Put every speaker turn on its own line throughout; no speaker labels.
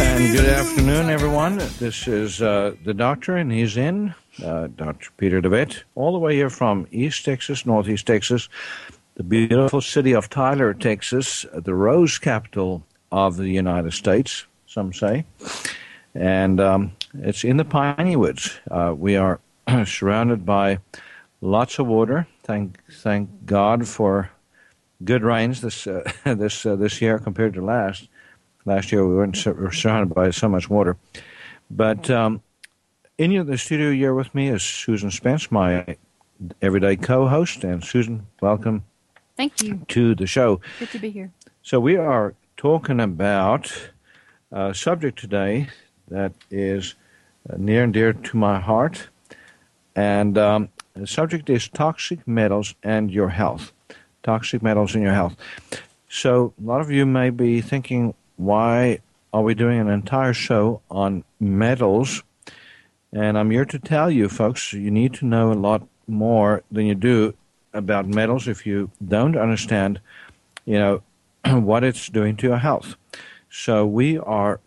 And good afternoon, everyone. This is uh, the doctor, and he's in, uh, Dr. Peter DeWitt, all the way here from East Texas, Northeast Texas, the beautiful city of Tyler, Texas, the rose capital of the United States, some say. And um, it's in the Piney Woods. Uh, we are surrounded by lots of water. Thank, thank God for good rains this uh, this uh, this year compared to last. Last year we weren't were surrounded by so much water. But um, in the studio here with me is Susan Spence, my everyday co-host. And Susan, welcome
Thank you.
to the show.
Good to be here.
So we are talking about a subject today that is near and dear to my heart, and um, the subject is toxic metals and your health. Toxic metals in your health. So a lot of you may be thinking, why are we doing an entire show on metals? And I'm here to tell you, folks, you need to know a lot more than you do about metals if you don't understand, you know, what it's doing to your health. So we are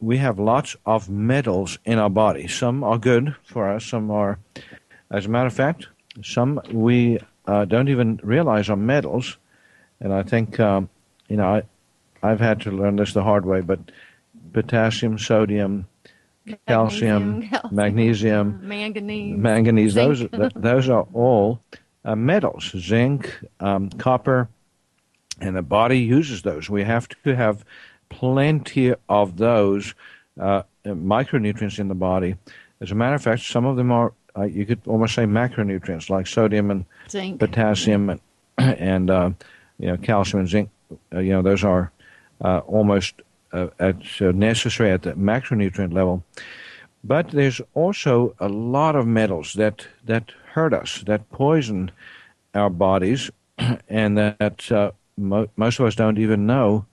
we have lots of metals in our body. Some are good for us. Some are, as a matter of fact, some we uh, don't even realize are metals. And I think, um, you know, I've had to learn this the hard way, but potassium, sodium, calcium,
calcium,
magnesium,
manganese,
manganese, those
zinc.
th- those are all uh, metals, zinc, um, copper, and the body uses those. We have to have plenty of those uh, micronutrients in the body. As a matter of fact, some of them are uh, you could almost say macronutrients like sodium and
zinc.
potassium and, and uh, you know calcium and zinc. Uh, you know those are uh, almost uh, at uh, necessary at the macronutrient level. But there's also a lot of metals that that hurt us, that poison our bodies, and that uh, mo- most of us don't even know.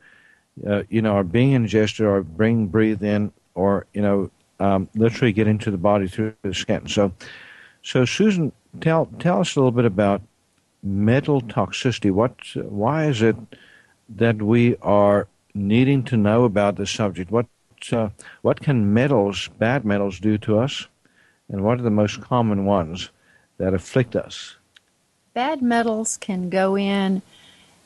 Uh, you know, are being ingested or being breathed in, or you know, um, literally get into the body through the skin. So, so Susan, tell tell us a little bit about metal toxicity. What, why is it that we are needing to know about the subject? What, uh, what can metals, bad metals, do to us, and what are the most common ones that afflict us?
Bad metals can go in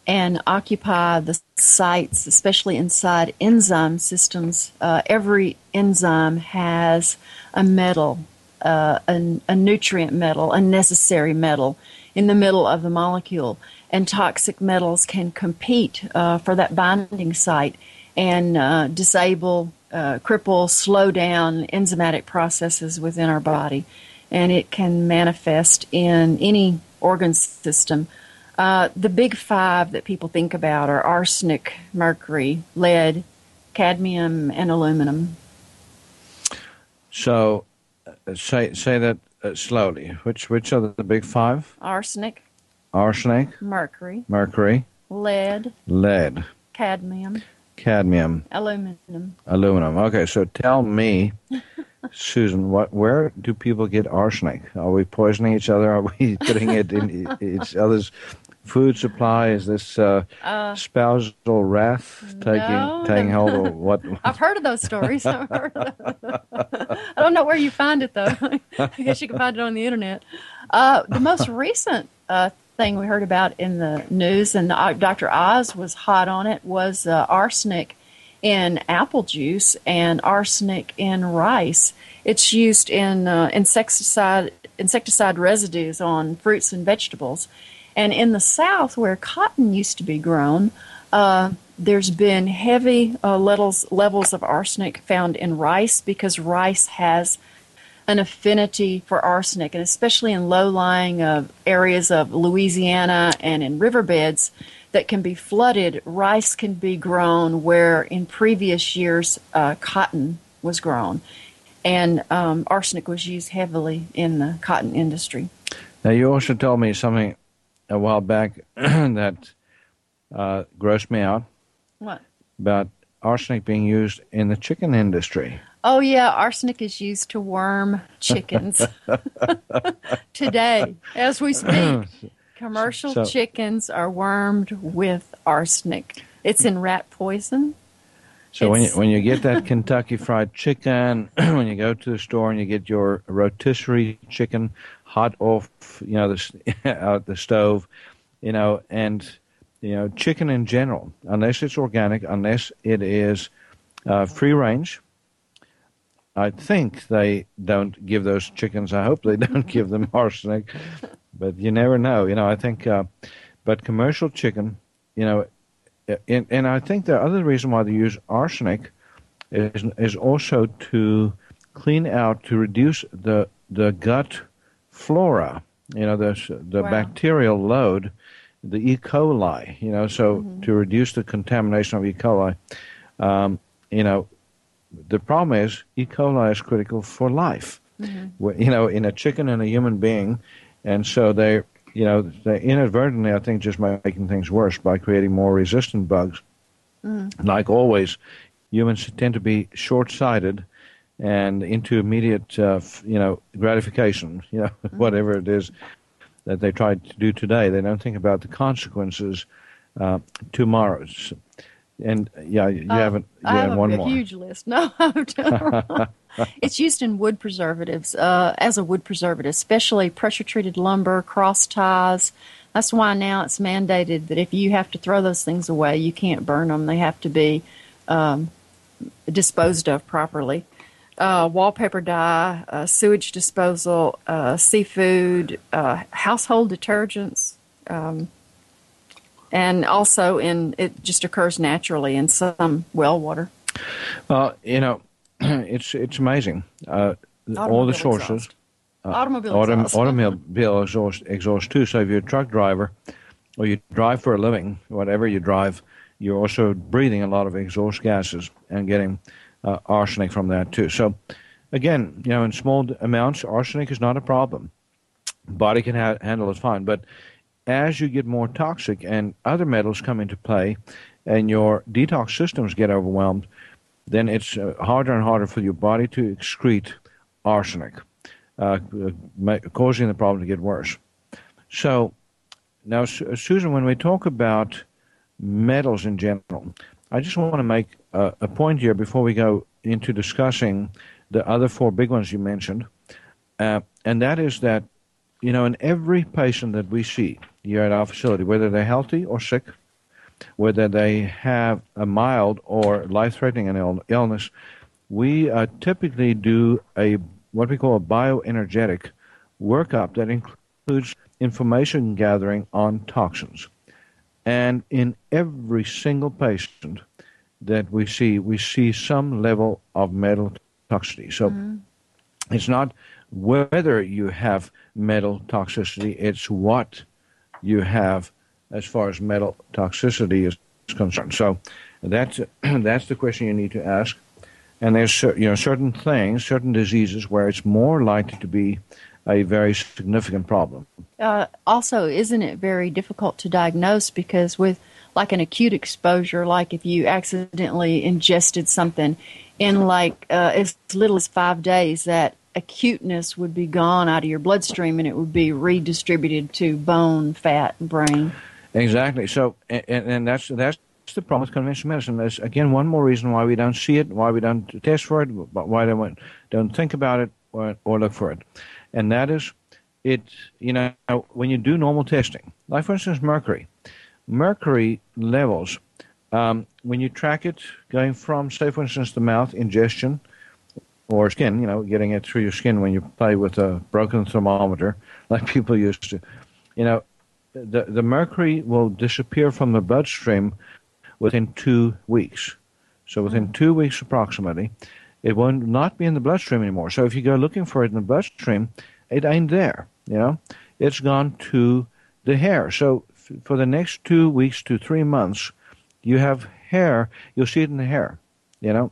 and occupy the sites, especially inside enzyme systems. Uh, every enzyme has a metal, uh, a, a nutrient metal, a necessary metal in the middle of the molecule. And toxic metals can compete uh, for that binding site and uh, disable, uh, cripple, slow down enzymatic processes within our body. And it can manifest in any organ system. Uh, the big five that people think about are arsenic, mercury, lead, cadmium, and aluminum.
So, uh, say say that uh, slowly. Which which are the big five?
Arsenic,
Arsenic,
mercury,
mercury,
lead,
lead,
cadmium,
cadmium,
aluminum.
aluminum. Okay, so tell me, Susan, what? Where do people get arsenic? Are we poisoning each other? Are we putting it in each other's food supply? Is this uh, uh, spousal wrath taking no, taking hold? Or what?
I've heard of those stories. I've heard of I don't know where you find it though. I guess you can find it on the internet. Uh, the most recent uh, thing we heard about in the news, and uh, Dr. Oz was hot on it, was uh, arsenic in apple juice and arsenic in rice. It's used in uh, insecticide insecticide residues on fruits and vegetables. And in the South, where cotton used to be grown, uh, there's been heavy uh, levels levels of arsenic found in rice because rice has an affinity for arsenic, and especially in low-lying uh, areas of Louisiana and in riverbeds that can be flooded, rice can be grown where in previous years uh, cotton was grown. And um, arsenic was used heavily in the cotton industry.
Now, you also told me something a while back that uh, grossed me out.
What?
About arsenic being used in the chicken industry.
Oh, yeah, arsenic is used to worm chickens today as we speak. Commercial so, chickens are wormed with arsenic. It's in rat poison.
So when you, when you get that Kentucky Fried Chicken, when you go to the store and you get your rotisserie chicken hot off, you know, the, out the stove, you know, and you know, chicken in general, unless it's organic, unless it is uh, free range. I think they don't give those chickens. I hope they don't give them arsenic but you never know. You know, I think, uh, but commercial chicken, you know, and, and I think the other reason why they use arsenic is is also to clean out to reduce the the gut flora. You know, the the wow. bacterial load, the E. coli. You know, so mm-hmm. to reduce the contamination of E. coli. Um, you know, the problem is E. coli is critical for life. Mm-hmm. You know, in a chicken and a human being, and so they, you know, they inadvertently, I think, just making things worse by creating more resistant bugs. Mm. Like always, humans tend to be short-sighted and into immediate, uh, you know, gratification. You know, mm. whatever it is that they try to do today, they don't think about the consequences uh, tomorrow. And yeah, you uh, haven't. You
I
have,
have
one
a
more.
huge list. No, it's used in wood preservatives uh, as a wood preservative, especially pressure treated lumber, cross ties. That's why now it's mandated that if you have to throw those things away, you can't burn them. They have to be um, disposed of properly. Uh, wallpaper dye, uh, sewage disposal, uh, seafood, uh, household detergents, um, and also in it just occurs naturally in some well water.
Well, you know, it's it's amazing. Uh, all the sources.
Uh, automobile
autom- exhaust. Automobile exhaust, exhaust too. So if you're a truck driver or you drive for a living, whatever you drive, you're also breathing a lot of exhaust gases and getting uh, arsenic from that too. So again, you know, in small amounts, arsenic is not a problem. Body can ha- handle it fine, but as you get more toxic and other metals come into play, and your detox systems get overwhelmed, then it's uh, harder and harder for your body to excrete arsenic, uh, causing the problem to get worse. So, now, Susan, when we talk about metals in general, I just want to make a, a point here before we go into discussing the other four big ones you mentioned, uh, and that is that, you know, in every patient that we see here at our facility, whether they're healthy or sick, whether they have a mild or life-threatening Ill- illness, we uh, typically do a what we call a bioenergetic workup that includes information gathering on toxins. And in every single patient that we see, we see some level of metal toxicity. So mm-hmm. it's not whether you have metal toxicity, it's what you have as far as metal toxicity is concerned. So that's that's the question you need to ask. And there's you know certain things, certain diseases where it's more likely to be a very significant problem.
Uh, also, isn't it very difficult to diagnose because with like an acute exposure, like if you accidentally ingested something in like uh, as little as five days, that acuteness would be gone out of your bloodstream and it would be redistributed to bone, fat, and brain.
Exactly. So, and, and that's that's the problem with conventional medicine. There's again one more reason why we don't see it, why we don't test for it, but why don't don't think about it or, or look for it, and that is, it. You know, when you do normal testing, like for instance mercury, mercury levels, um, when you track it going from, say for instance, the mouth ingestion or skin, you know, getting it through your skin when you play with a broken thermometer, like people used to, you know, the the mercury will disappear from the bloodstream within two weeks. So within hmm. two weeks approximately, it will not be in the bloodstream anymore. So if you go looking for it in the bloodstream, it ain't there. You know, it's gone to the hair. So f- for the next two weeks to three months, you have hair. You'll see it in the hair. You know.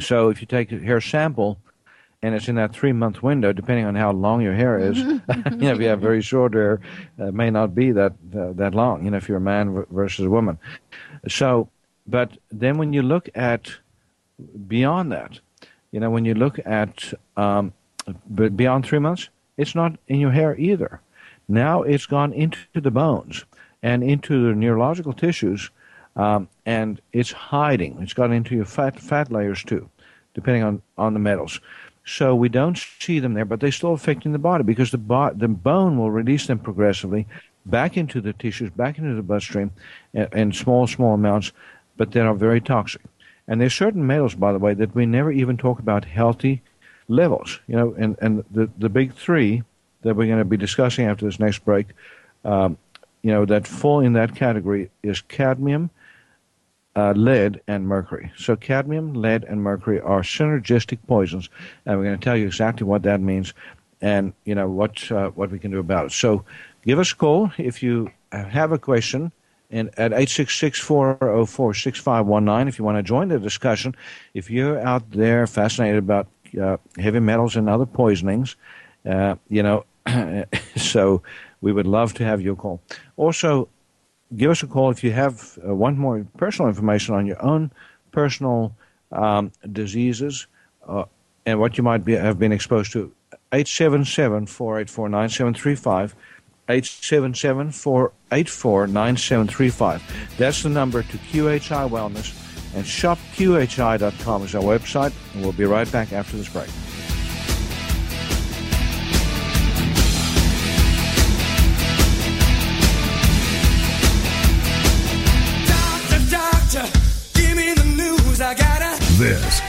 So if you take a hair sample and it's in that three month window, depending on how long your hair is. you know, if you have very short hair, uh, it may not be that uh, that long. You know, if you're a man versus a woman. So, but then when you look at beyond that, you know, when you look at um, but beyond three months, it's not in your hair either. Now it's gone into the bones and into the neurological tissues, um, and it's hiding. It's got into your fat fat layers too, depending on on the metals. So we don't see them there, but they're still affecting the body because the, bo- the bone will release them progressively back into the tissues, back into the bloodstream in, small, small amounts, but they are very toxic. And there's certain metals, by the way, that we never even talk about healthy levels. You know, and, and the, the big three that we're going to be discussing after this next break, um, you know, that fall in that category is cadmium, uh, lead and mercury. So cadmium, lead, and mercury are synergistic poisons, and we're going to tell you exactly what that means, and you know what uh, what we can do about it. So, give us a call if you have a question. And at 866-404-6519 if you want to join the discussion. If you're out there fascinated about uh, heavy metals and other poisonings, uh, you know, so we would love to have your call. Also, give us a call if you have uh, more personal information on your own personal um, diseases uh, and what you might be, have been exposed to. 877-484-9735. 877-484-9735. That's the number to QHI Wellness. And shopqhi.com is our website. And we'll be right back after this break.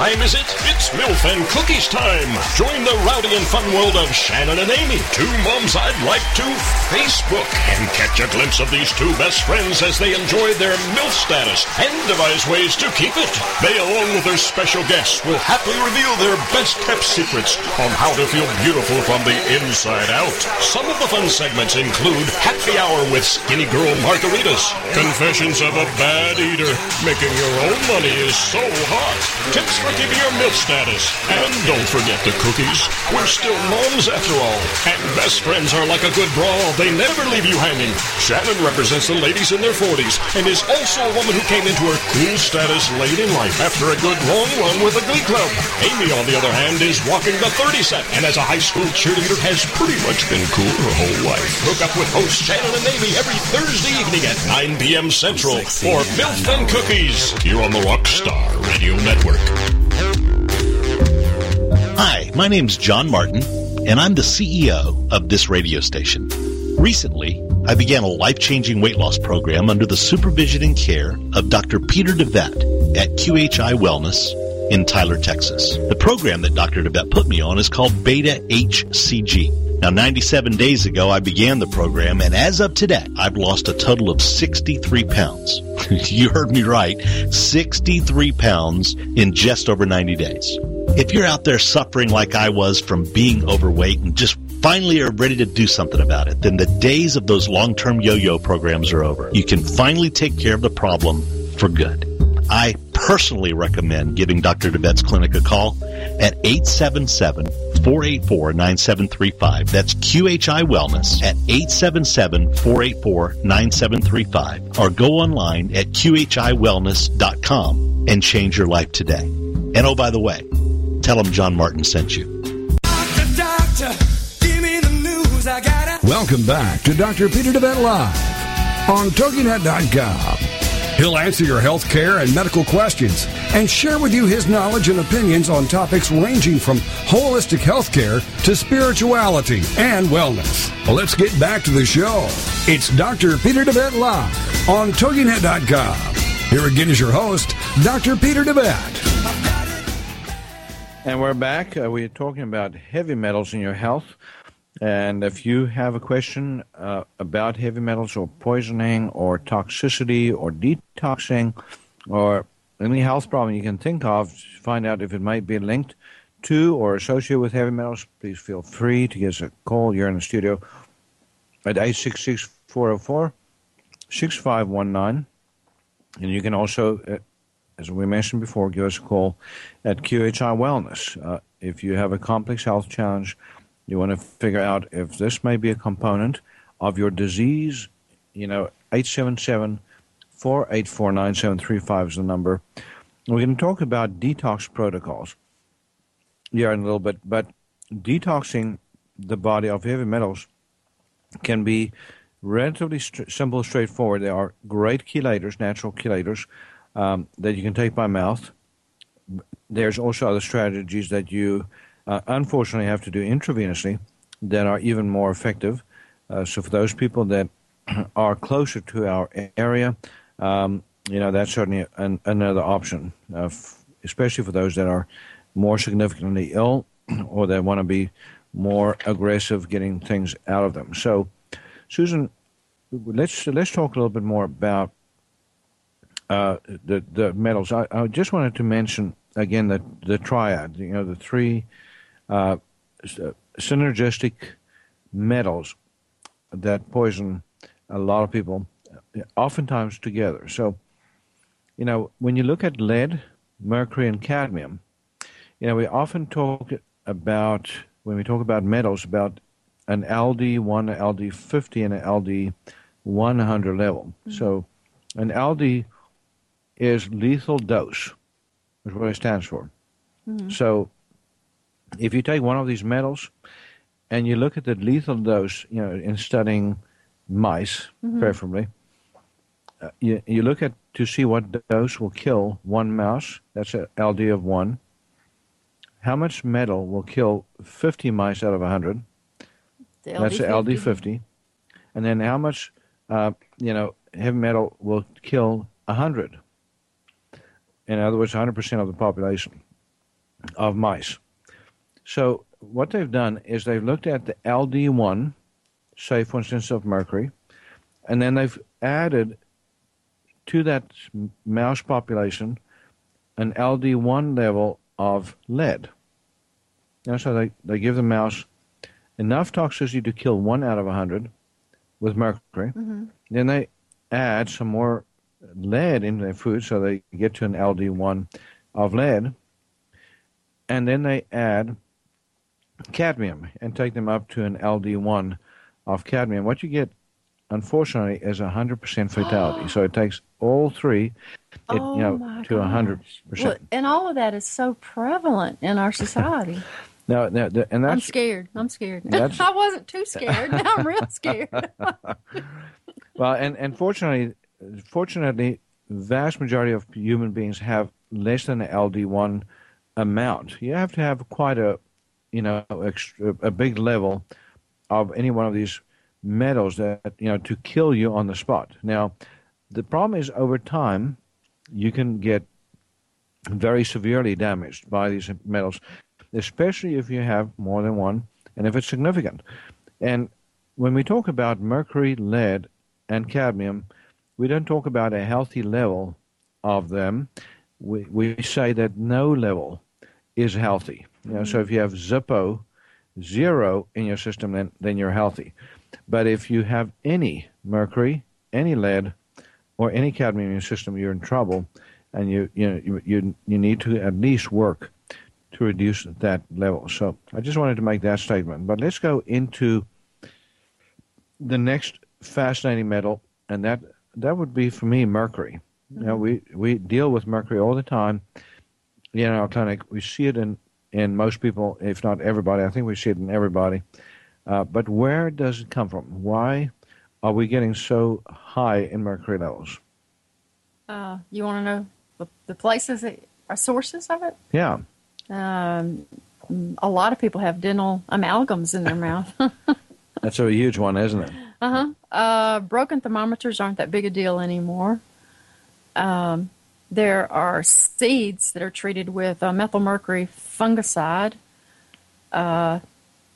Time is it? It's MILF and Cookies time. Join the rowdy and fun world of Shannon and Amy, two moms I'd like to Facebook, and catch a glimpse of these two best friends as they enjoy their MILF status and devise ways to keep it. They, along with their special guests, will happily reveal their best kept secrets on how to feel beautiful from the inside out. Some of the fun segments include Happy Hour with Skinny Girl Margaritas, Confessions of a Bad Eater, Making Your Own Money is So Hot, tips for keeping your milk status. And don't forget the cookies. We're still moms after all. And best friends are like a good brawl. They never leave you hanging. Shannon represents the ladies in their 40s and is also a woman who came into her cool status late in life after a good long run with the Glee Club. Amy, on the other hand, is walking the 30 set and as a high school cheerleader has pretty much been cool her whole life. Hook up with hosts Shannon and Amy every Thursday evening at 9 p.m. Central for Milf and Cookies here on the Rockstar Radio Network.
Hi, my name's John Martin, and I'm the CEO of this radio station. Recently, I began a life-changing weight loss program under the supervision and care of Dr. Peter DeVette at QHI Wellness in Tyler, Texas. The program that Dr. DeVette put me on is called Beta HCG. Now, 97 days ago, I began the program, and as of today, I've lost a total of 63 pounds. you heard me right, 63 pounds in just over 90 days. If you're out there suffering like I was from being overweight and just finally are ready to do something about it, then the days of those long-term yo-yo programs are over. You can finally take care of the problem for good. I personally recommend giving Dr. DeVette's clinic a call at 877 484 9735. That's QHI Wellness at 877 484 9735. Or go online at QHIWellness.com and change your life today. And oh, by the way, tell them John Martin sent you.
Doctor, doctor, news. Gotta.
Welcome back to Dr. Peter DeVette Live on TogiNet.com. He'll answer your health care and medical questions and share with you his knowledge and opinions on topics ranging from holistic health care to spirituality and wellness. Well, let's get back to the show. It's Dr. Peter DeVette Live on TogiNet.com. Here again is your host, Dr. Peter DeVette.
And we're back. Uh, we're talking about heavy metals in your health. And if you have a question uh, about heavy metals or poisoning or toxicity or detoxing or any health problem you can think of, find out if it might be linked to or associated with heavy metals, please feel free to give us a call. You're in the studio at 866 404 6519. And you can also, uh, as we mentioned before, give us a call at QHI Wellness. Uh, if you have a complex health challenge, you want to figure out if this may be a component of your disease, you know, 877 484 9735 is the number. We're going to talk about detox protocols here in a little bit, but detoxing the body of heavy metals can be relatively st- simple, straightforward. There are great chelators, natural chelators, um, that you can take by mouth. There's also other strategies that you uh, unfortunately have to do intravenously that are even more effective. Uh, so for those people that are closer to our area, um, you know that's certainly an, another option, uh, f- especially for those that are more significantly ill or that want to be more aggressive getting things out of them. So, Susan, let's let's talk a little bit more about uh, the the metals. I, I just wanted to mention again the the triad. You know, the three uh, synergistic metals that poison a lot of people, oftentimes together. So, you know, when you look at lead, mercury, and cadmium, you know, we often talk about when we talk about metals about an LD1, LD50, and an LD100 level. Mm-hmm. So, an LD is lethal dose, is what it stands for. Mm-hmm. So, if you take one of these metals and you look at the lethal dose, you know, in studying mice, mm-hmm. preferably, uh, you, you look at to see what dose will kill one mouse. That's an LD of one. How much metal will kill 50 mice out of 100? That's an LD 50. And then how much, uh, you know, heavy metal will kill 100? In other words, 100% of the population of mice. So what they've done is they've looked at the LD1, say for instance of mercury, and then they've added to that mouse population an LD1 level of lead. You know, so they, they give the mouse enough toxicity to kill one out of a hundred with mercury. Mm-hmm. Then they add some more lead into their food, so they get to an LD1 of lead. And then they add cadmium and take them up to an LD1 of cadmium, what you get, unfortunately, is 100% fatality. so it takes all three it,
oh
you know, to
gosh.
100%.
Well, and all of that is so prevalent in our society.
now, now, and that's,
I'm scared. I'm scared. I wasn't too scared. Now I'm real scared.
well, and, and fortunately, fortunately, vast majority of human beings have less than an LD1 amount. You have to have quite a you know, extra, a big level of any one of these metals that, you know, to kill you on the spot. Now, the problem is over time, you can get very severely damaged by these metals, especially if you have more than one and if it's significant. And when we talk about mercury, lead, and cadmium, we don't talk about a healthy level of them. We, we say that no level is healthy. You know, so if you have Zippo zero in your system, then, then you're healthy. But if you have any mercury, any lead, or any cadmium in your system, you're in trouble. and you you know you you, you need to at least work to reduce that level. So I just wanted to make that statement. But let's go into the next fascinating metal, and that that would be for me mercury. You know, mm-hmm. we we deal with mercury all the time in our clinic. We see it in in most people, if not everybody. I think we see it in everybody. Uh, but where does it come from? Why are we getting so high in mercury levels?
Uh, you want to know the, the places that are sources of it?
Yeah.
Um, a lot of people have dental amalgams in their mouth.
That's a huge one, isn't it?
Uh-huh. Uh, broken thermometers aren't that big a deal anymore. Um, there are seeds that are treated with uh, methylmercury fungicide, uh,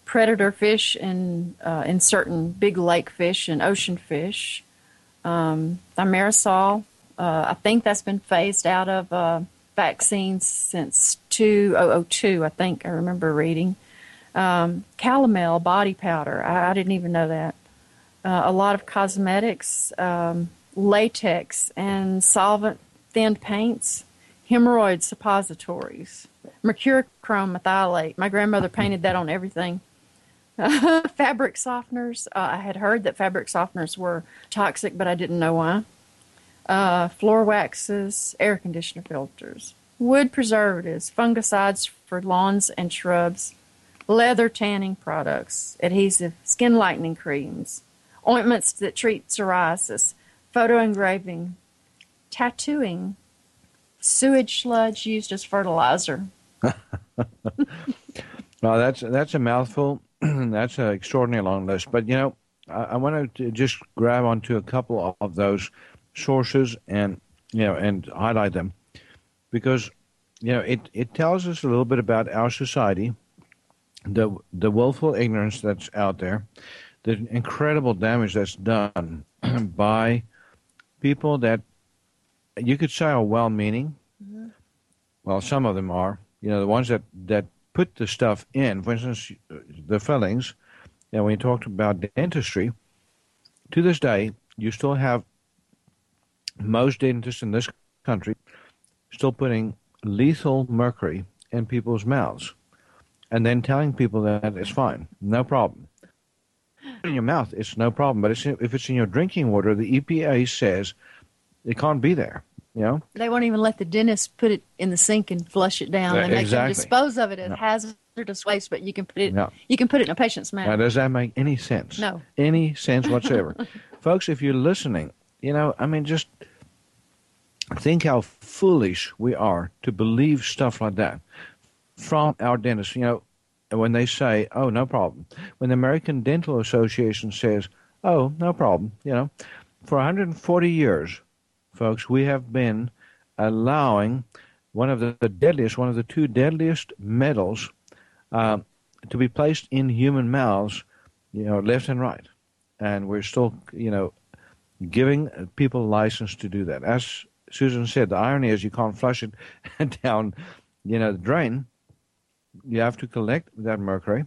predator fish, and uh, in certain big lake fish and ocean fish. Um, thimerosal, uh, I think that's been phased out of uh, vaccines since 2002, I think I remember reading. Um, calomel body powder, I, I, didn't even know that. Uh, a lot of cosmetics, um, latex, and solvent thinned paints, hemorrhoid suppositories, mercurochrome merthiolate. My grandmother painted that on everything. fabric softeners. Uh, I had heard that fabric softeners were toxic, but I didn't know why. Uh, floor waxes, air conditioner filters, wood preservatives, fungicides for lawns and shrubs, leather tanning products, adhesive, skin lightening creams, ointments that treat psoriasis, photo engraving, tattooing, sewage sludge used as fertilizer.
well, that's that's a mouthful. that's an extraordinarily long list. But you know, I, I want to just grab onto a couple of those sources and you know and highlight them because you know it, it tells us a little bit about our society, the the willful ignorance that's out there, the incredible damage that's done by people that you could say are well meaning. Mm-hmm. Well, some of them are. You know, the ones that, that put the stuff in, for instance, the fillings, and when you talked about dentistry, to this day, you still have most dentists in this country still putting lethal mercury in people's mouths and then telling people that it's fine, no problem. In your mouth, it's no problem, but it's, if it's in your drinking water, the EPA says it can't be there. You know?
They won't even let the dentist put it in the sink and flush it down.
exactly.
they can dispose of it as no. hazardous waste, but you can put it no. you can put it in a patient's mouth.
Now, does that make any sense?
No.
Any sense whatsoever. Folks, if you're listening, you know, I mean just think how foolish we are to believe stuff like that from our dentists. You know, when they say, "Oh, no problem," when the American Dental Association says, "Oh, no problem," you know, for 140 years, folks, we have been allowing one of the, the deadliest, one of the two deadliest metals uh, to be placed in human mouths, you know, left and right. And we're still, you know, giving people license to do that. As Susan said, the irony is you can't flush it down, you know, the drain. You have to collect that mercury.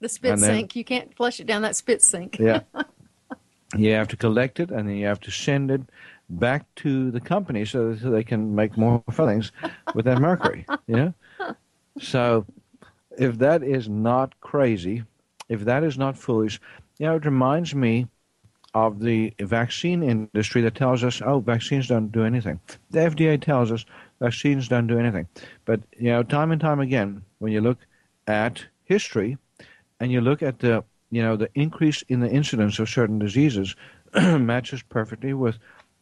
The spit then, sink. You can't flush it down that spit sink.
yeah. You have to collect it, and then you have to send it back to the company so, so they can make more fillings with that mercury. Know, so if that is not crazy, if that is not foolish, you know, it reminds me of the vaccine industry that tells us, oh, vaccines don't do anything. The FDA tells us vaccines don't do anything. But, you know, time and time again, when you look at history and you look at the, you know, the increase in the incidence of certain diseases matches perfectly with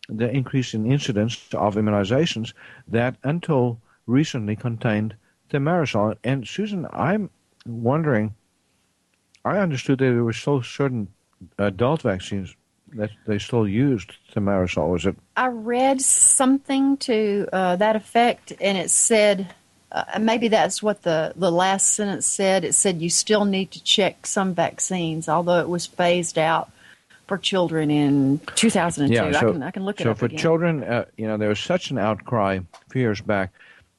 the increase in incidence of immunizations that until recently contained thimerosal. And Susan, I'm wondering, I understood that there were still certain adult vaccines that they still used thimerosal. Was it?
I read something to uh, that effect, and it said. Uh, maybe that's what the, the last sentence said. It said you still need to check some vaccines, although it was phased out for children in 2002. Yeah, so, I, can, I can look it
so
up
for
again.
children, uh, you know, there was such an outcry a few years back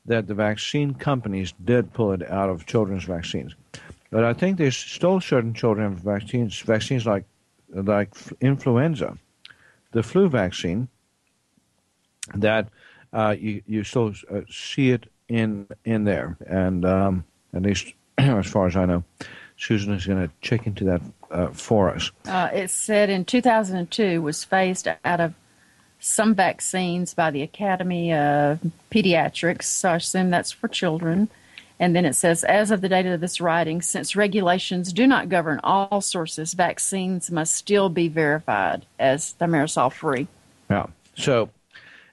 that the vaccine companies did pull it out of children's vaccines. But I think they still certain children vaccines, vaccines like like influenza, the flu vaccine, that uh, you you still uh, see it in in there, and um, at least as far as I know, Susan is going to check into that uh, for us.
Uh, it said in 2002 was phased out of some vaccines by the Academy of Pediatrics, so I assume that's for children. And then it says, as of the date of this writing, since regulations do not govern all sources, vaccines must still be verified as thimerosal free.
Yeah. So,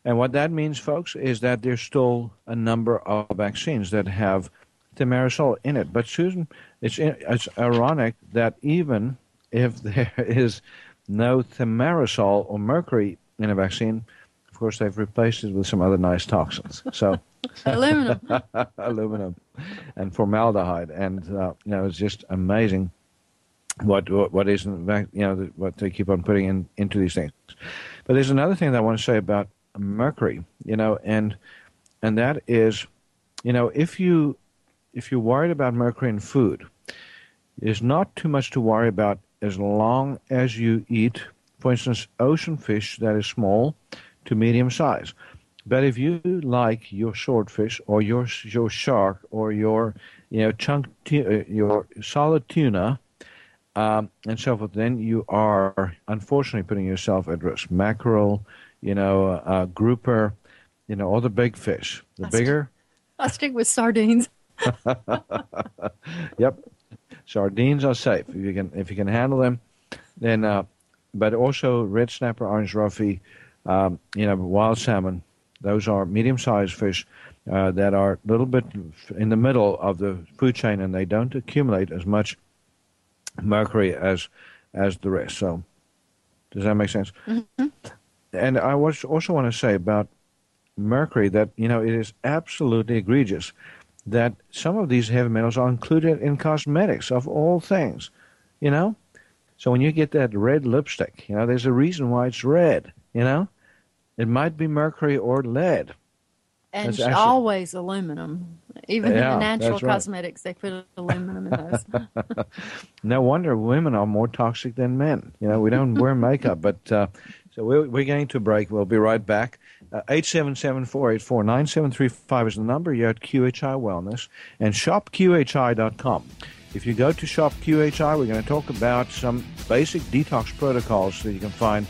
and what that means, folks, is that there's still a number of vaccines that have thimerosal in it. But Susan, it's it's ironic that even if there is no thimerosal or mercury in a vaccine, of course they've replaced it with some other nice toxins. So
aluminum,
aluminum, and formaldehyde, and uh, you know it's just amazing what what, what is in fact you know what they keep on putting in into these things. But there's another thing that I want to say about mercury, you know, and and that is, you know, if you if you're worried about mercury in food, there's not too much to worry about as long as you eat, for instance, ocean fish that is small to medium size. But if you like your swordfish or your your shark or your you know chunk tu- your solid tuna um, and so forth, then you are unfortunately putting yourself at risk. Mackerel, you know, uh, grouper, you know, all the big fish. The
That's
bigger,
I'll stick with sardines.
yep. Sardines are safe if you can if you can handle them. Then, uh, but also red snapper, orange roughy, um, you know, wild salmon. Those are medium-sized fish uh, that are a little bit in the middle of the food chain, and they don't accumulate as much mercury as as the rest. So, does that make sense?
Mm-hmm.
And I was also want to say about mercury that you know it is absolutely egregious that some of these heavy metals are included in cosmetics of all things, you know. So when you get that red lipstick, you know, there's a reason why it's red. You know, it might be mercury or lead.
And
actually-
always aluminum. Even in the natural
right.
cosmetics, they put aluminum in those.
No wonder women are more toxic than men. You know, we don't wear makeup, but uh, so we're, we're getting to a break. We'll be right back. Uh, Eight seven seven four eight four nine seven three five is the number. You're at QHI Wellness and shopqhi.com. If you go to Shop QHI, we're going to talk about some basic detox protocols that you can find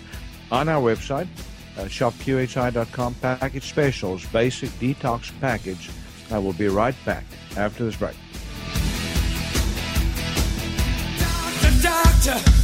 on our website, uh, shopqhi.com. Package specials, basic detox package. I will be right back after this break.
Doctor, doctor,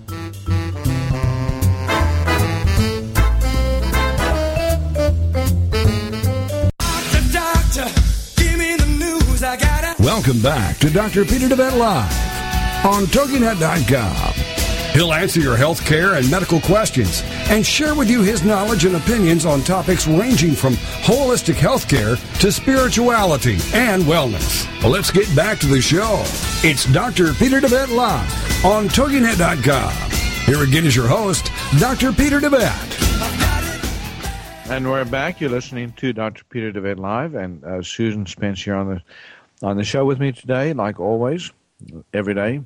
Welcome back to Dr. Peter DeVette Live on TogiNet.com. He'll answer your health care and medical questions and share with you his knowledge and opinions on topics ranging from holistic health care to spirituality and wellness. Well, let's get back to the show. It's Dr. Peter DeVette Live on TogiNet.com. Here again is your host, Dr. Peter DeVette.
And we're back. You're listening to Dr. Peter DeVette Live, and uh, Susan Spence here on the on the show with me today, like always, every day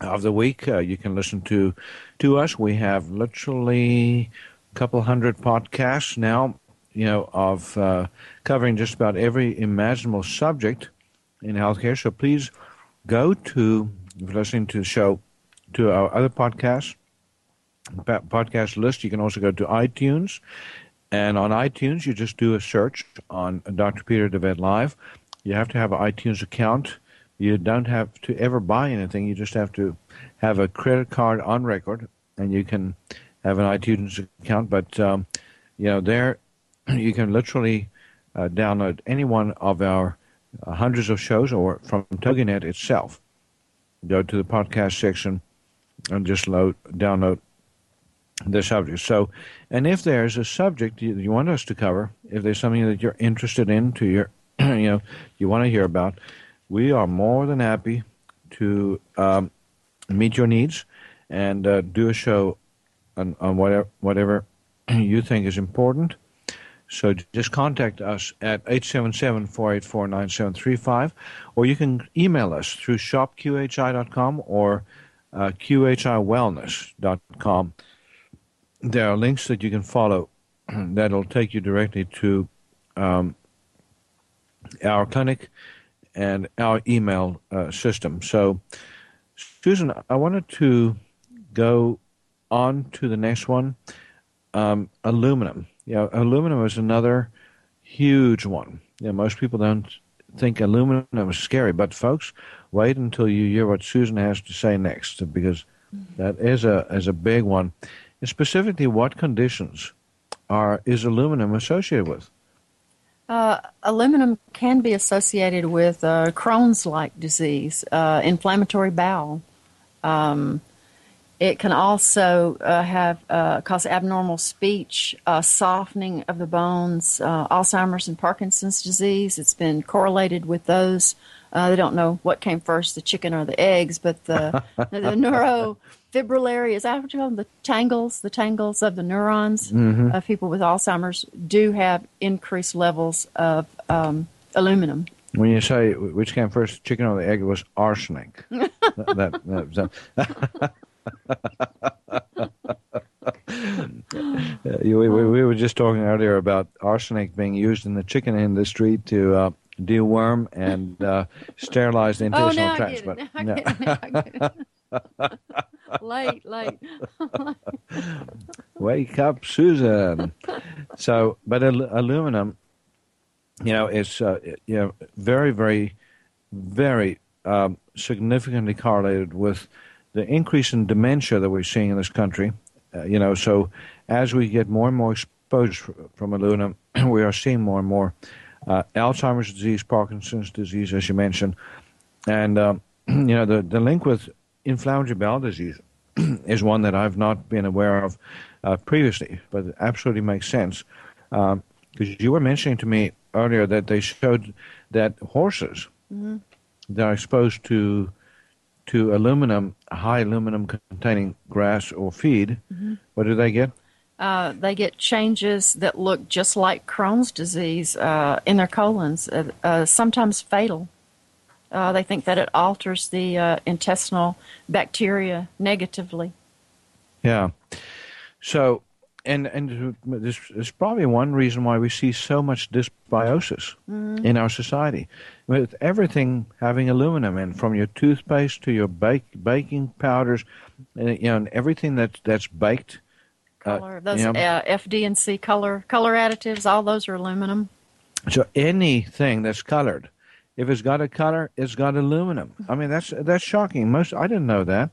of the week. Uh, you can listen to to us. We have literally a couple hundred podcasts now, you know, of uh, covering just about every imaginable subject in healthcare. So please go to if you're listening to the show to our other podcasts podcast list. You can also go to iTunes and on iTunes, you just do a search on Dr. Peter DeVette Live. You have to have an iTunes account. You don't have to ever buy anything. You just have to have a credit card on record, and you can have an iTunes account. But um, you know, there you can literally uh, download any one of our uh, hundreds of shows, or from TogiNet itself. Go to the podcast section and just load download the subject. So, and if there's a subject you, you, want us to cover, if there's something that you're interested in, to your, you know, you want to hear about, we are more than happy to um, meet your needs and uh, do a show on, on whatever whatever you think is important. So just contact us at 877-484-9735, or you can email us through shopqhi.com or uh, qhiwellness.com there are links that you can follow that'll take you directly to um, our clinic and our email uh, system. So, Susan, I wanted to go on to the next one. Um, aluminum. Yeah, aluminum is another huge one. Yeah, most people don't think aluminum is scary, but folks, wait until you hear what Susan has to say next, because that is a is a big one specifically, what conditions are is aluminum associated with?
Uh, aluminum can be associated with uh, Crohn's-like disease, uh, inflammatory bowel. Um, it can also uh, have uh, cause abnormal speech, uh, softening of the bones, Alzheimer's and Parkinson's disease. It's been correlated with those. they don't know what came first, the chicken or the eggs, but the the neuro fibrillary, is that what you call them? The tangles, the tangles of the neurons mm-hmm. of people with Alzheimer's do have increased levels of um, aluminum.
When you say which came first, chicken or the egg, it was arsenic. that, that, that, we, we, we, were just talking earlier about arsenic being used in the chicken industry to uh, deworm and uh, sterilize the intestinal
oh, tract. But, late, late.
Wake up, Susan. So, but al- aluminum, you know, it's uh, you know very, very, very um, significantly correlated with the increase in dementia that we're seeing in this country. Uh, you know, so as we get more and more exposure from aluminum, we are seeing more and more uh, Alzheimer's disease, Parkinson's disease, as you mentioned, and um, you know the the link with inflammatory bowel disease is one that I've not been aware of uh, previously, but it absolutely makes sense. Because um, you were mentioning to me earlier that they showed that horses mm-hmm. that are exposed to to aluminum, high aluminum containing grass or feed, mm-hmm. what do they get?
Uh, they get changes that look just like Crohn's disease uh, in their colons, uh, uh sometimes fatal. Uh, they think that it alters the uh, intestinal bacteria negatively.
Yeah. So, and and this is probably one reason why we see so much dysbiosis mm-hmm. in our society, with everything having aluminum in, from your toothpaste to your bake, baking powders, and, you know, and everything that that's baked.
Color, uh, those you know, uh, FD&C color color additives, all those are aluminum.
So anything that's colored if it's got a color, it's got aluminum. I mean, that's that's shocking. Most I didn't know that,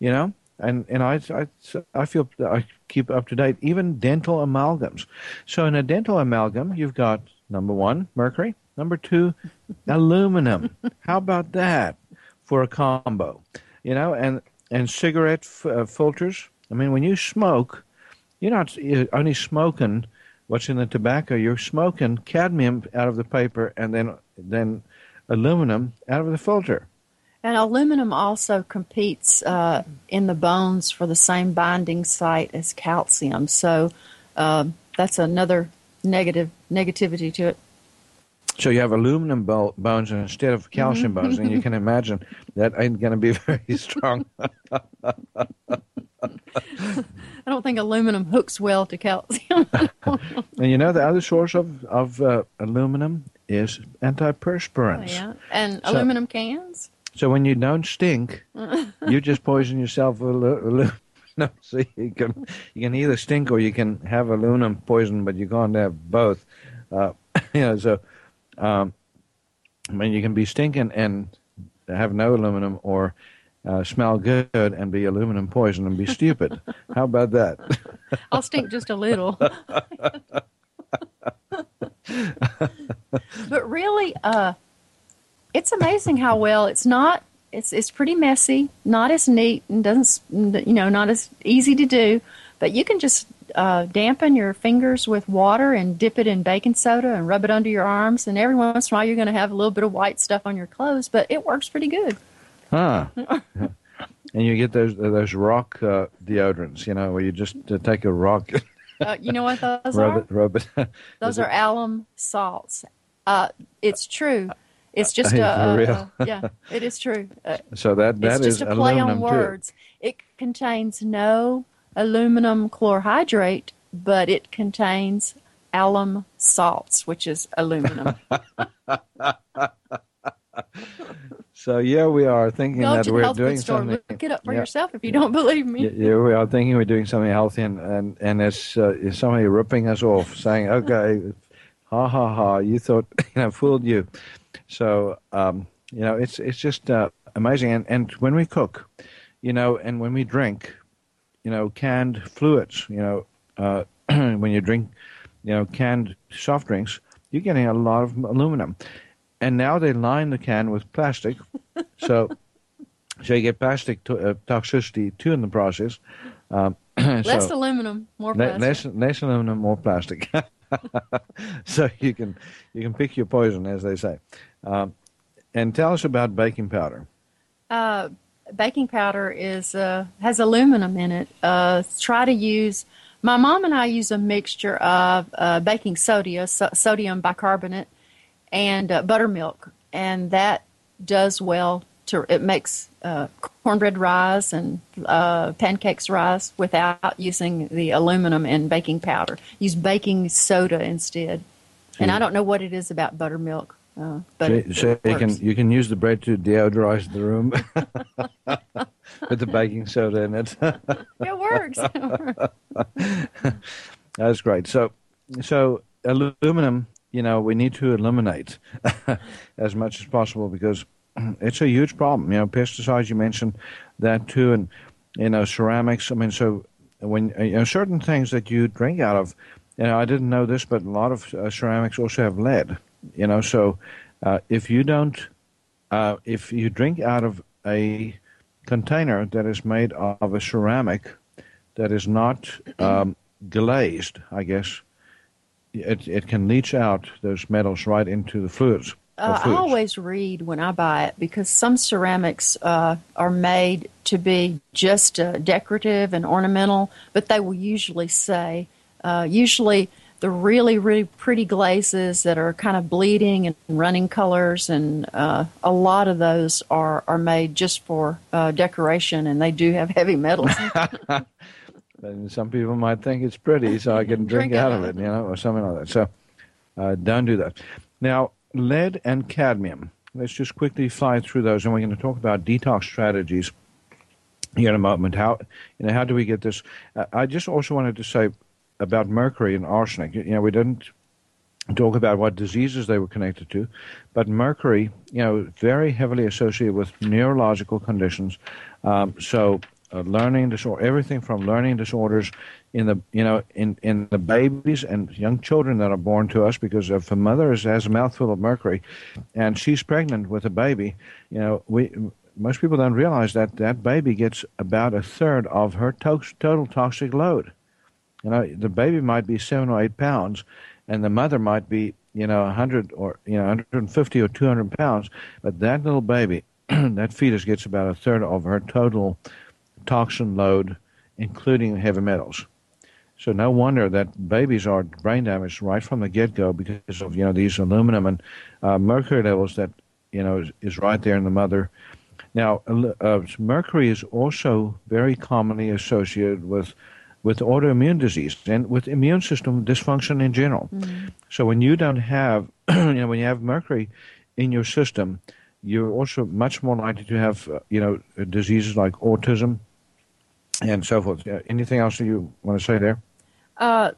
you know. And and I I, I feel I keep up to date. Even dental amalgams. So in a dental amalgam, you've got number one mercury, Number two, aluminum. How about that for a combo? You know, and and cigarette f- uh, filters. I mean, when you smoke, you're not you're only smoking what's in the tobacco. You're smoking cadmium out of the paper, and then then aluminum out of the filter.
And aluminum also competes uh, in the bones for the same binding site as calcium. So uh, that's another negative negativity to it.
So you have aluminum bo- bones instead of calcium
Mm-hmm.
bones, and you can imagine that ain't going to be very strong.
I don't think aluminum hooks well to calcium.
and you know the other source of of uh, aluminum is antiperspirants.
yeah. And
So-
aluminum cans.
So when you don't stink, you just poison yourself with alu- aluminum. So you can you can either stink or you can have aluminum poison, but you can't have both. Uh, you know, so um, I mean, you can be stinking and have no aluminum, or uh, smell good and be aluminum poison and be stupid. How about that?
I'll stink just a little. but really, uh, it's amazing how well it's not. It's it's pretty messy, not as neat, and doesn't you know not as easy to do. But you can just uh, dampen your fingers with water and dip it in baking soda and rub it under your arms. And every once in a while, you're going to have a little bit of white stuff on your clothes, but it works pretty good.
Huh. and you get those those rock uh, deodorants, you know, where you just uh, take a rock,
Uh, you know what those
rub
are?
it, rub it.
Those are
it-
alum salts. Uh, it's true. It's just
Hey,
a,
for
a-
real?
a- yeah. It is true. Uh,
So that that
it's
is
just a play on words. It contains no aluminum chlorhydrate, but it contains alum salts, which is aluminum.
So yeah, we are thinking
Go
that we're doing
food store.
something.
Look it up for
yeah.
yourself if you don't believe me.
Yeah, yeah, we are thinking we're doing something healthy, and and, and it's, uh, it's somebody ripping us off, saying, "Okay, ha ha ha, you thought you know fooled you." So um, you know, it's it's just uh, amazing, and and when we cook, you know, and when we drink, you know, canned fluids, you know, uh, when you drink, you know, canned soft drinks, you're getting a lot of aluminum, and now they line the can with plastic, so. So you get plastic to, uh, toxicity too in the process. Um,
Less
so
aluminum, more plastic.
less less aluminum, more plastic. so you can you can pick your poison, as they say. Um, and tell us about baking powder.
uh, baking powder is uh, has aluminum in it. Uh, try to use. My mom and I use a mixture of uh, baking soda, so, sodium bicarbonate, and uh, buttermilk, and that does well. To it makes uh, cornbread rise and uh, pancakes rise without using the aluminum and baking powder. Use baking soda instead. And I don't know what it is about buttermilk, uh, but
so
it,
so
it
you can you can use the bread to deodorize the room with the baking soda in it.
it works.
That's great. So, so aluminum, you know, we need to eliminate as much as possible because it's a huge problem. You know, pesticides. You mentioned that too, and you know, ceramics. I mean, so when you know certain things that you drink out of, you know, I didn't know this, but a lot of uh, ceramics also have lead. You know, so uh, if you don't, uh, if you drink out of a container that is made of a ceramic that is not um, glazed, I guess, it it can leach out those metals right into the fluids.
Uh, I always read when I buy it because some ceramics uh, are made to be just uh, decorative and ornamental, but they will usually say, uh, usually the really, really pretty glazes that are kind of bleeding and running colors, and uh, a lot of those are, are made just for uh, decoration, and they do have heavy metals.
And some people might think it's pretty, so I can drink,
Drink
out
out
of it, you know, or something like that. So uh, don't do that. Now, lead and cadmium. Let's just quickly fly through those, and we're going to talk about detox strategies here in a moment. How you know how do we get this? Uh, I just also wanted to say about mercury and arsenic. You know, we didn't talk about what diseases they were connected to, but mercury, you know, very heavily associated with neurological conditions. Um, so, uh, learning disorder, everything from learning disorders, in the you know in in the babies and young children that are born to us because if a mother is, has a mouthful of mercury and she's pregnant with a baby you know we most people don't realize that that baby gets about a third of her to- total toxic load. You know the baby might be seven or eight pounds and the mother might be you know 100 or you know 150 or 200 pounds but that little baby that fetus gets about a third of her total toxin load including heavy metals so no wonder that babies are brain damaged right from the get-go because of you know these aluminum and uh, mercury levels that you know is, is, right there in the mother. Now, uh, mercury is also very commonly associated with with autoimmune disease and with immune system dysfunction in general. Mm-hmm. So when you don't have you know when you have mercury in your system, you're also much more likely to have uh, you know diseases like autism and so forth. anything else that you want to say there?
Uh,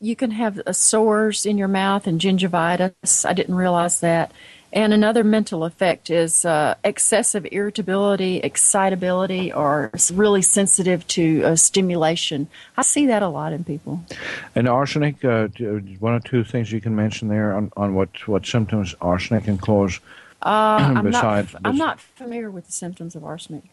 you can have uh, sores in your mouth and gingivitis. I didn't realize that. And another mental effect is uh, excessive irritability, excitability, or really sensitive to uh, stimulation. I see that a lot in people.
And arsenic, uh, one or two things you can mention there on, on what, what symptoms arsenic can cause.
Uh, I'm, not, I'm not familiar with the symptoms of arsenic.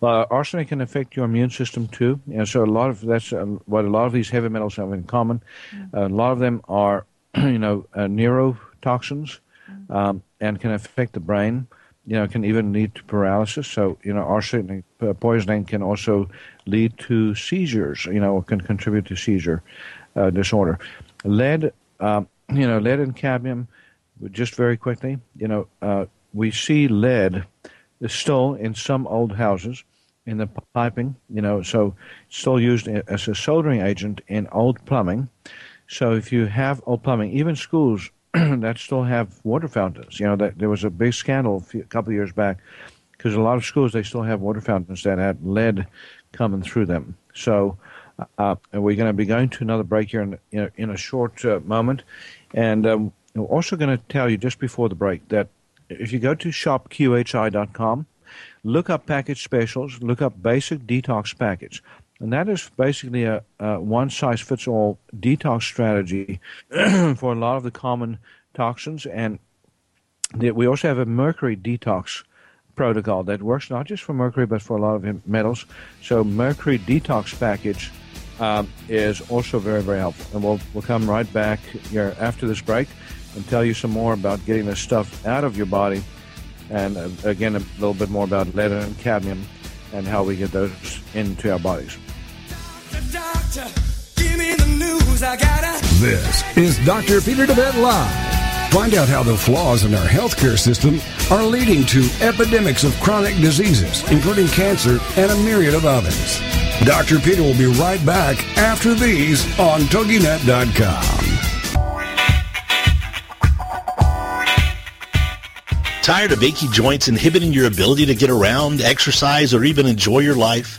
Well, arsenic can affect your immune system too, and so a lot of that's uh, what a lot of these heavy metals have in common. Mm-hmm. A lot of them are, you know, uh, neurotoxins, mm-hmm. um, and can affect the brain. You know, can even lead to paralysis. So, you know, arsenic uh, poisoning can also lead to seizures. You know, can contribute to seizure uh, disorder. Lead, um, you know, lead and cadmium. Just very quickly, you know, uh, we see lead is still in some old houses in the piping, you know, so still used as a soldering agent in old plumbing. So if you have old plumbing, even schools that still have water fountains, you know, that there was a big scandal a, few, a couple years back because a lot of schools they still have water fountains that had lead coming through them. So uh, we're going to be going to another break here in, in, a, in a short uh, moment, and um, we're also going to tell you just before the break that if you go to shopqhi.com, look up package specials, look up basic detox package. And that is basically a, a one size fits all detox strategy for a lot of the common toxins. And we also have a mercury detox protocol that works not just for mercury but for a lot of metals. So, mercury detox package um, is also very, very helpful. And we'll, we'll come right back here after this break and tell you some more about getting this stuff out of your body. And uh, again, a little bit more about lead and cadmium and how we get those into our bodies. Doctor, doctor,
this is Dr. Peter DeVette Live. Find out how the flaws in our healthcare system are leading to epidemics of chronic diseases, including cancer and a myriad of others. Dr. Peter will be right back after these on TogiNet.com.
Tired of achy joints inhibiting your ability to get around, exercise, or even enjoy your life?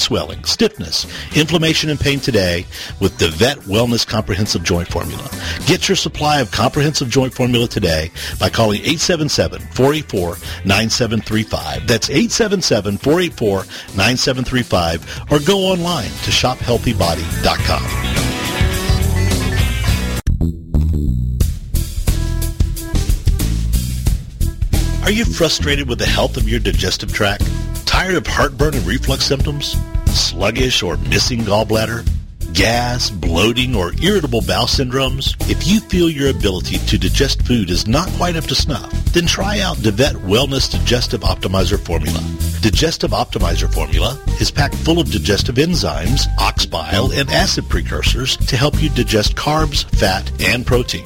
swelling, stiffness, inflammation, and pain today with DeVette Wellness Comprehensive Joint Formula. Get your supply of comprehensive joint formula today by calling 877-484-9735. That's 877-484-9735 or go online to shophealthybody.com. Are you frustrated with the health of your digestive tract? Tired of heartburn and reflux symptoms? Sluggish or missing gallbladder? Gas, bloating, or irritable bowel syndromes? If you feel your ability to digest food is not quite up to snuff, Then try out DeVette Wellness Digestive Optimizer Formula. Digestive Optimizer Formula is packed full of digestive enzymes, ox bile, and acid precursors to help you digest carbs, fat, and protein.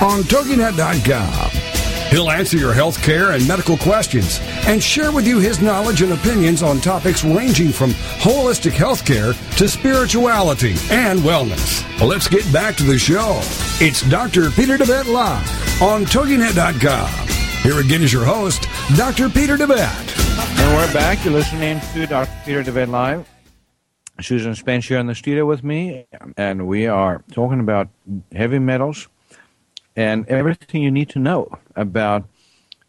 on TogiNet.com. He'll answer your health care and medical questions and share with you his knowledge and opinions on topics ranging from holistic health care to spirituality and wellness. Well, let's get back to the show. It's Dr. Peter DeVette Live on TogiNet.com. Here again is your host, Dr. Peter DeVette.
And we're back. You're listening to Dr. Peter DeVette Live. Susan Spence here in the studio with me, and we are talking about heavy metals and everything you need to know about,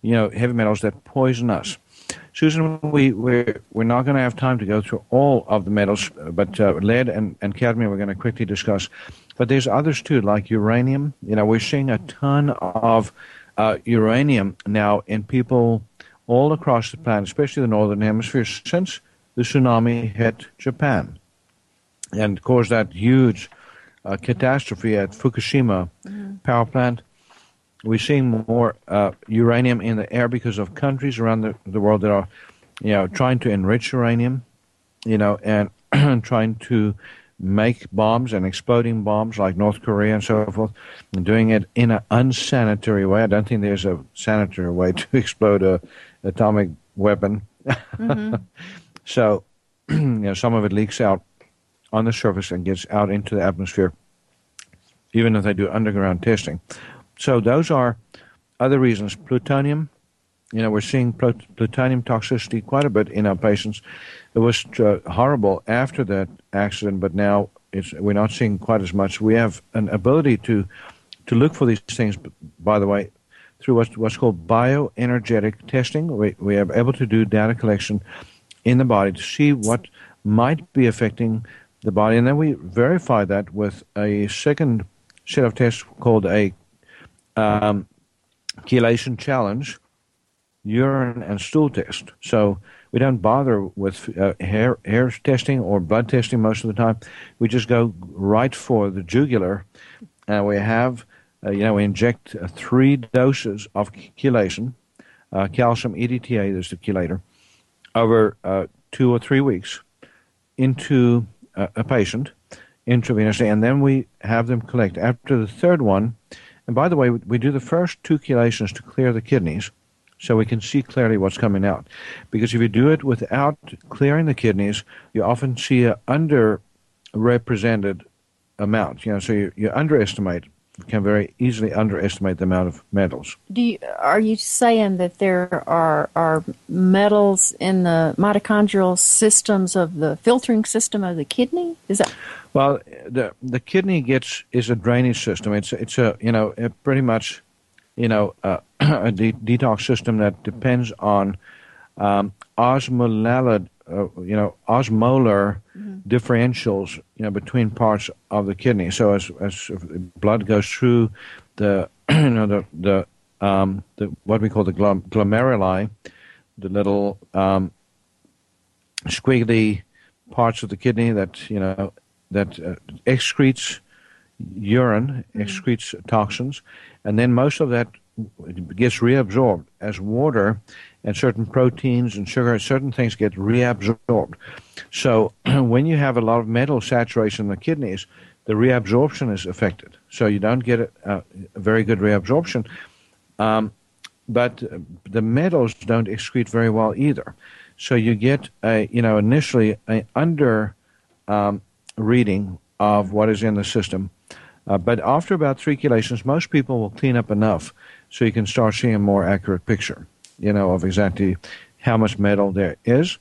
you know, heavy metals that poison us. Susan, we, we're, we're not going to have time to go through all of the metals, but uh, lead and, and cadmium we're going to quickly discuss. But there's others too, like uranium. You know, we're seeing a ton of uh, uranium now in people all across the planet, especially the northern hemisphere, since the tsunami hit Japan and caused that huge uh, catastrophe at Fukushima mm-hmm. power plant. We're seeing more uh, uranium in the air because of countries around the, the world that are, you know, trying to enrich uranium, you know, and trying to make bombs and exploding bombs like North Korea and so forth, and doing it in an unsanitary way. I don't think there's a sanitary way to explode a atomic weapon. Mm-hmm. so, you know, some of it leaks out on the surface and gets out into the atmosphere, even if they do underground testing. So those are other reasons. Plutonium, you know, we're seeing plutonium toxicity quite a bit in our patients. It was uh, horrible after that accident, but now we're not seeing quite as much. We have an ability to to look for these things. By the way, through what's, what's called bioenergetic testing, we we are able to do data collection in the body to see what might be affecting the body, and then we verify that with a second set of tests called a um, chelation challenge, urine and stool test. So we don't bother with uh, hair hair testing or blood testing most of the time. We just go right for the jugular, and we have uh, you know we inject uh, three doses of chelation, uh, calcium EDTA, there's the chelator, over uh, two or three weeks into a, patient intravenously, and then we have them collect. After the third one, and by the way, we do the first two chelations to clear the kidneys so we can see clearly what's coming out. Because if you do it without clearing the kidneys, you often see an underrepresented amount. You know, so you, you underestimate can very easily underestimate the amount of metals.
Do you, are you saying that there are are metals in the mitochondrial systems of the filtering system of the kidney? Is that
well, the the kidney gets is a drainage system. It's it's a you know pretty much you know uh, a de- detox system that depends on um, uh, you know, osmolar mm-hmm. differentials, you know, between parts of the kidney. So as as blood goes through the, you know, the the um, the what we call the glomeruli, the little um, squiggly parts of the kidney that you know that uh, excretes urine, mm-hmm. excretes toxins, and then most of that gets reabsorbed as water and certain proteins and sugar, certain things get reabsorbed. So when you have a lot of metal saturation in the kidneys, the reabsorption is affected. So you don't get a, a very good reabsorption. Um, but the metals don't excrete very well either. So you get a, you know, initially an under um, reading of what is in the system. Uh, but after about three chelations, most people will clean up enough so you can start seeing a more accurate picture you know, of exactly how much metal there is.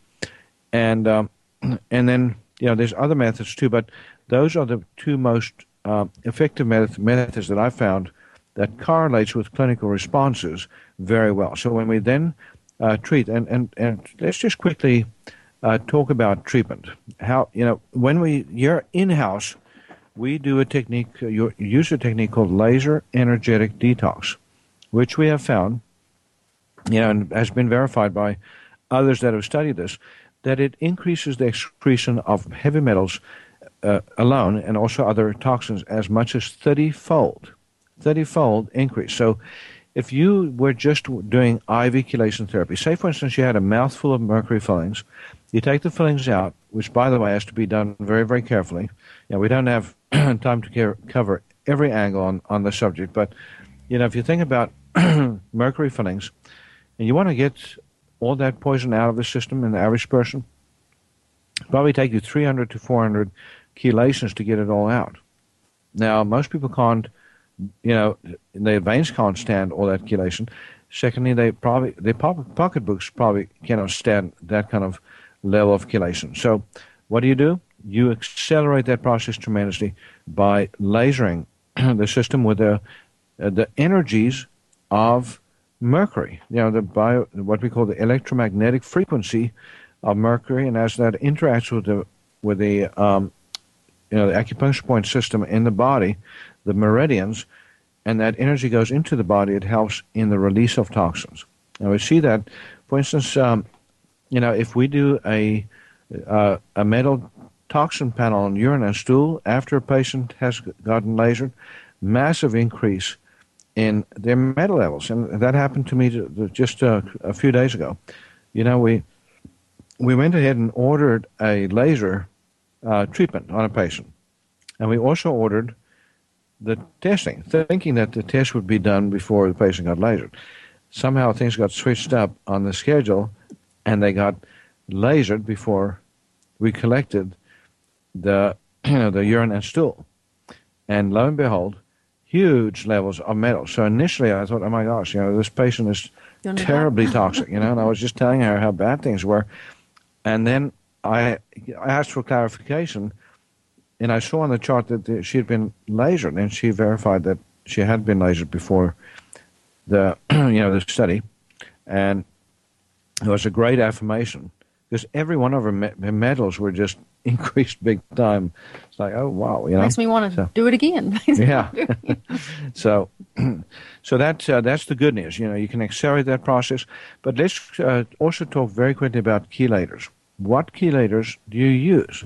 And, um, and then, you know, there's other methods too, but those are the two most uh, effective methods that I've found that correlates with clinical responses very well. So when we then uh, treat, and, and, and let's just quickly uh, talk about treatment. How, you know, when we, you're in house, we do a technique, uh, you use a technique called laser energetic detox, which we have found, you know, and has been verified by others that have studied this, that it increases the excretion of heavy metals uh, alone and also other toxins as much as 30 fold. 30 fold increase. So if you were just doing IV chelation therapy, say for instance you had a mouthful of mercury fillings, you take the fillings out, which by the way has to be done very, very carefully. You know, we don't have time to care, cover every angle on, on the subject, but you know, if you think about mercury fillings and you want to get all that poison out of the system in the average person, probably take you 300 to 400 chelations to get it all out. Now, most people can't, you know, their veins can't stand all that chelation. Secondly, they probably their pocketbooks probably cannot stand that kind of level of chelation. So, what do you do? You accelerate that process tremendously by lasering the system with the uh, the energies of mercury. You know, the bio, what we call the electromagnetic frequency of mercury, and as that interacts with the with the um, you know, the acupuncture point system in the body, the meridians, and that energy goes into the body. It helps in the release of toxins. Now we see that, for instance, um, you know, if we do a uh, a metal toxin panel on urine and stool after a patient has gotten lasered, massive increase in their metal levels, and that happened to me just uh, a few days ago. You know, we we went ahead and ordered a laser uh, treatment on a patient. And we also ordered the testing, thinking that the test would be done before the patient got lasered. Somehow things got switched up on the schedule, and they got lasered before we collected the you know, the urine and stool. And lo and behold, huge levels of metal. So initially I thought, oh my gosh, you know, this patient is terribly toxic, you know, and I was just telling her how bad things were. And then I, I asked for clarification, and I saw on the chart that she had been lasered, and she verified that she had been lasered before the you know the study, and it was a great affirmation because every one of her, me- her metals were just increased big time. It's like, oh wow, you know,
makes me want to so, do it again.
yeah. so, so that's uh, that's the good news. You know, you can accelerate that process. But let's uh, also talk very quickly about chelators what chelators do you use?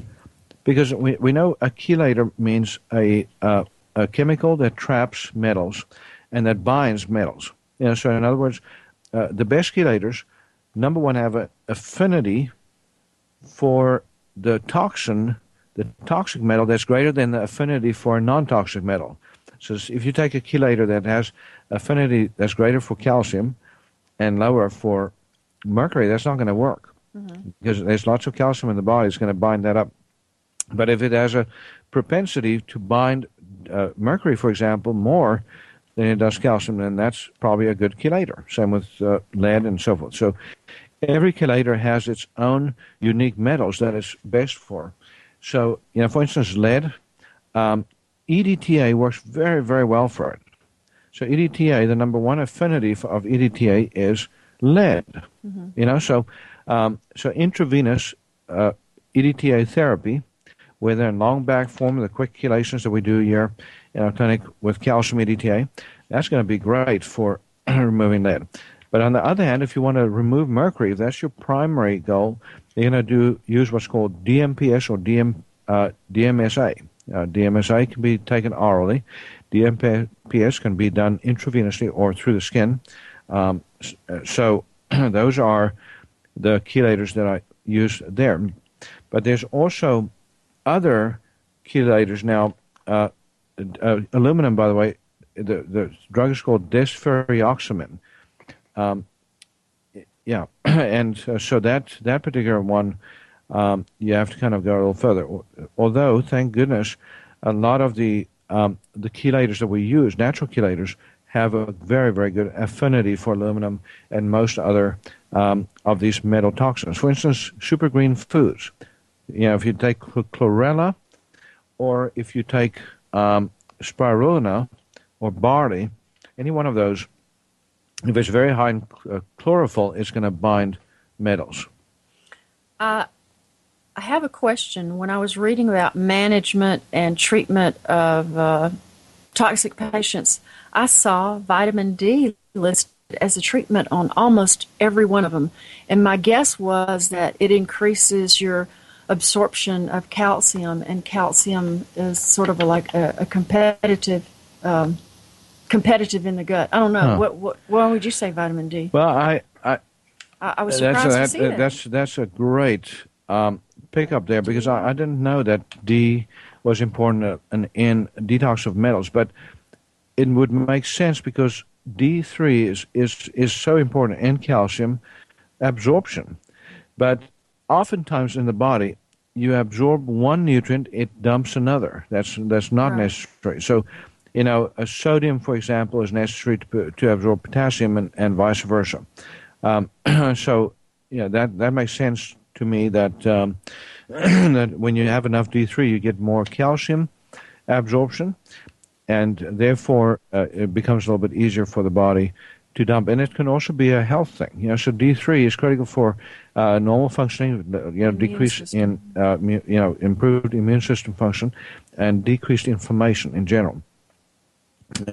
Because we, we know a chelator means a, uh, a chemical that traps metals and that binds metals. You know, so in other words, uh, the best chelators, number one, have an affinity for the toxin, the toxic metal that's greater than the affinity for a non-toxic metal. So if you take a chelator that has affinity that's greater for calcium and lower for mercury, that's not going to work mm-hmm. because there's lots of calcium in the body. It's going to bind that up. But if it has a propensity to bind uh, mercury, for example, more than it does calcium, then that's probably a good chelator. Same with uh, lead and so forth. So every chelator has its own unique metals that it's best for. So, you know, for instance, lead, um, EDTA works very, very well for it. So EDTA, the number one affinity for, of EDTA is lead. Mm-hmm. You know, so um, so intravenous uh, EDTA therapy, whether in long back form, the quick chelations that we do here in our clinic with calcium EDTA, that's going to be great for removing lead. But on the other hand, if you want to remove mercury, if that's your primary goal, you're going to do use what's called DMPS or DM, uh, DMSA. Uh, DMSA can be taken orally. DMPS can be done intravenously or through the skin. Um, so those are the chelators that I use there. But there's also other chelators now. Uh, uh, aluminum, by the way, the, the drug is called desferrioxamine. Um, yeah, and uh, so that that particular one, um, you have to kind of go a little further. Although, thank goodness, a lot of the um, the chelators that we use, natural chelators, have a very very good affinity for aluminum and most other um, of these metal toxins. For instance, super green foods. You know, if you take chlorella, or if you take um, spirulina or barley, any one of those, if it's very high in uh, chlorophyll, it's going to bind metals.
I have a question. When I was reading about management and treatment of uh, toxic patients, I saw vitamin D listed as a treatment on almost every one of them. And my guess was that it increases your absorption of calcium, and calcium is sort of like a, a competitive. Um, competitive in the gut. I don't know.
Huh.
What, what, why would you say vitamin D?
Well, I, I
I, I was
that's
surprised
a,
to see
that-
that.
that's that's a great um, pickup there because I, I didn't know that D was important uh, in, in detox of metals, but it would make sense because D three is is is so important in calcium absorption, but oftentimes in the body you absorb one nutrient, it dumps another. That's that's not
Right.
necessary. So. You know, a sodium, for example, is necessary to, to absorb potassium and, and vice versa. Um, so, yeah, that that makes sense to me. That um, that when you have enough D three, you get more calcium absorption, and therefore uh, it becomes a little bit easier for the body to dump. And it can also be a health thing. You know, so D three is critical for uh, normal functioning. You know,
Immune
decrease
system.
in uh, you know improved immune system function, and decreased inflammation in general.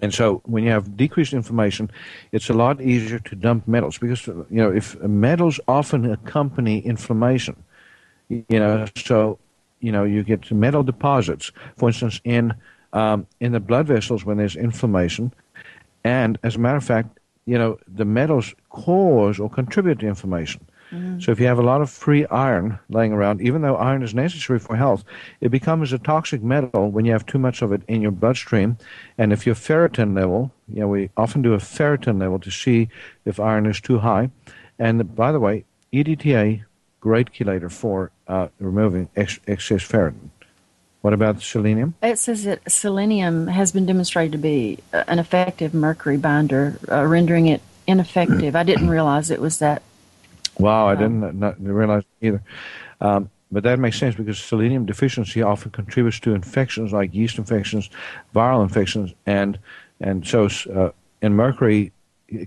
And so, when you have decreased inflammation, it's a lot easier to dump metals because you know if metals often accompany inflammation. You know, so you know you get metal deposits, for instance, in um, in the blood vessels when there's inflammation, and as a matter of fact, you know the metals cause or contribute to inflammation. So if you have a lot of free iron laying around, even though iron is necessary for health, it becomes a toxic metal when you have too much of it in your bloodstream. And if your ferritin level, you know, we often do a ferritin level to see if iron is too high. And by the way, EDTA, great chelator for uh, removing ex- excess ferritin. What about selenium?
It says that selenium has been demonstrated to be uh, an effective mercury binder, uh, rendering it ineffective. I didn't realize it was that.
Wow, I didn't not realize either. Um, but that makes sense because selenium deficiency often contributes to infections like yeast infections, viral infections, and and so uh, and mercury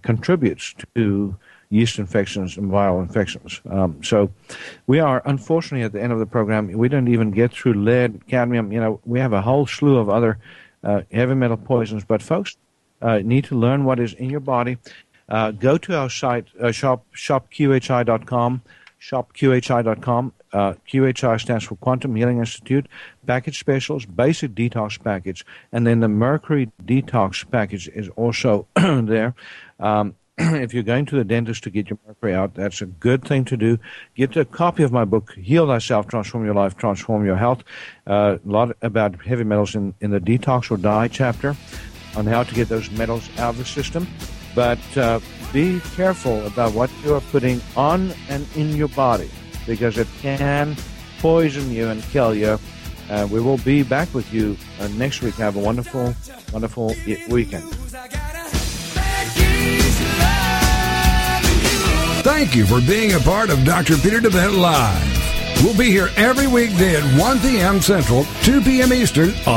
contributes to yeast infections and viral infections. Um, so we are unfortunately at the end of the program. We don't even get through lead, cadmium. You know, we have a whole slew of other uh, heavy metal poisons. But folks uh, need to learn what is in your body. Uh, go to our site, uh, shop shopqhi.com, shopqhi.com. Uh, QHI stands for Quantum Healing Institute. Package specials, basic detox package, and then the Mercury detox package is also there. Um, if you're going to the dentist to get your mercury out, that's a good thing to do. Get a copy of my book, Heal Thyself, Transform Your Life, Transform Your Health. Uh, a lot about heavy metals in, in the Detox or Die chapter on how to get those metals out of the system. But uh, be careful about what you are putting on and in your body because it can poison you and kill you. Uh, we will be back with you uh, next week. Have a wonderful, wonderful weekend.
Thank you for being a part of Dr. Peter DeVette Live. We'll be here every weekday at 1 p.m. Central, 2 p.m. Eastern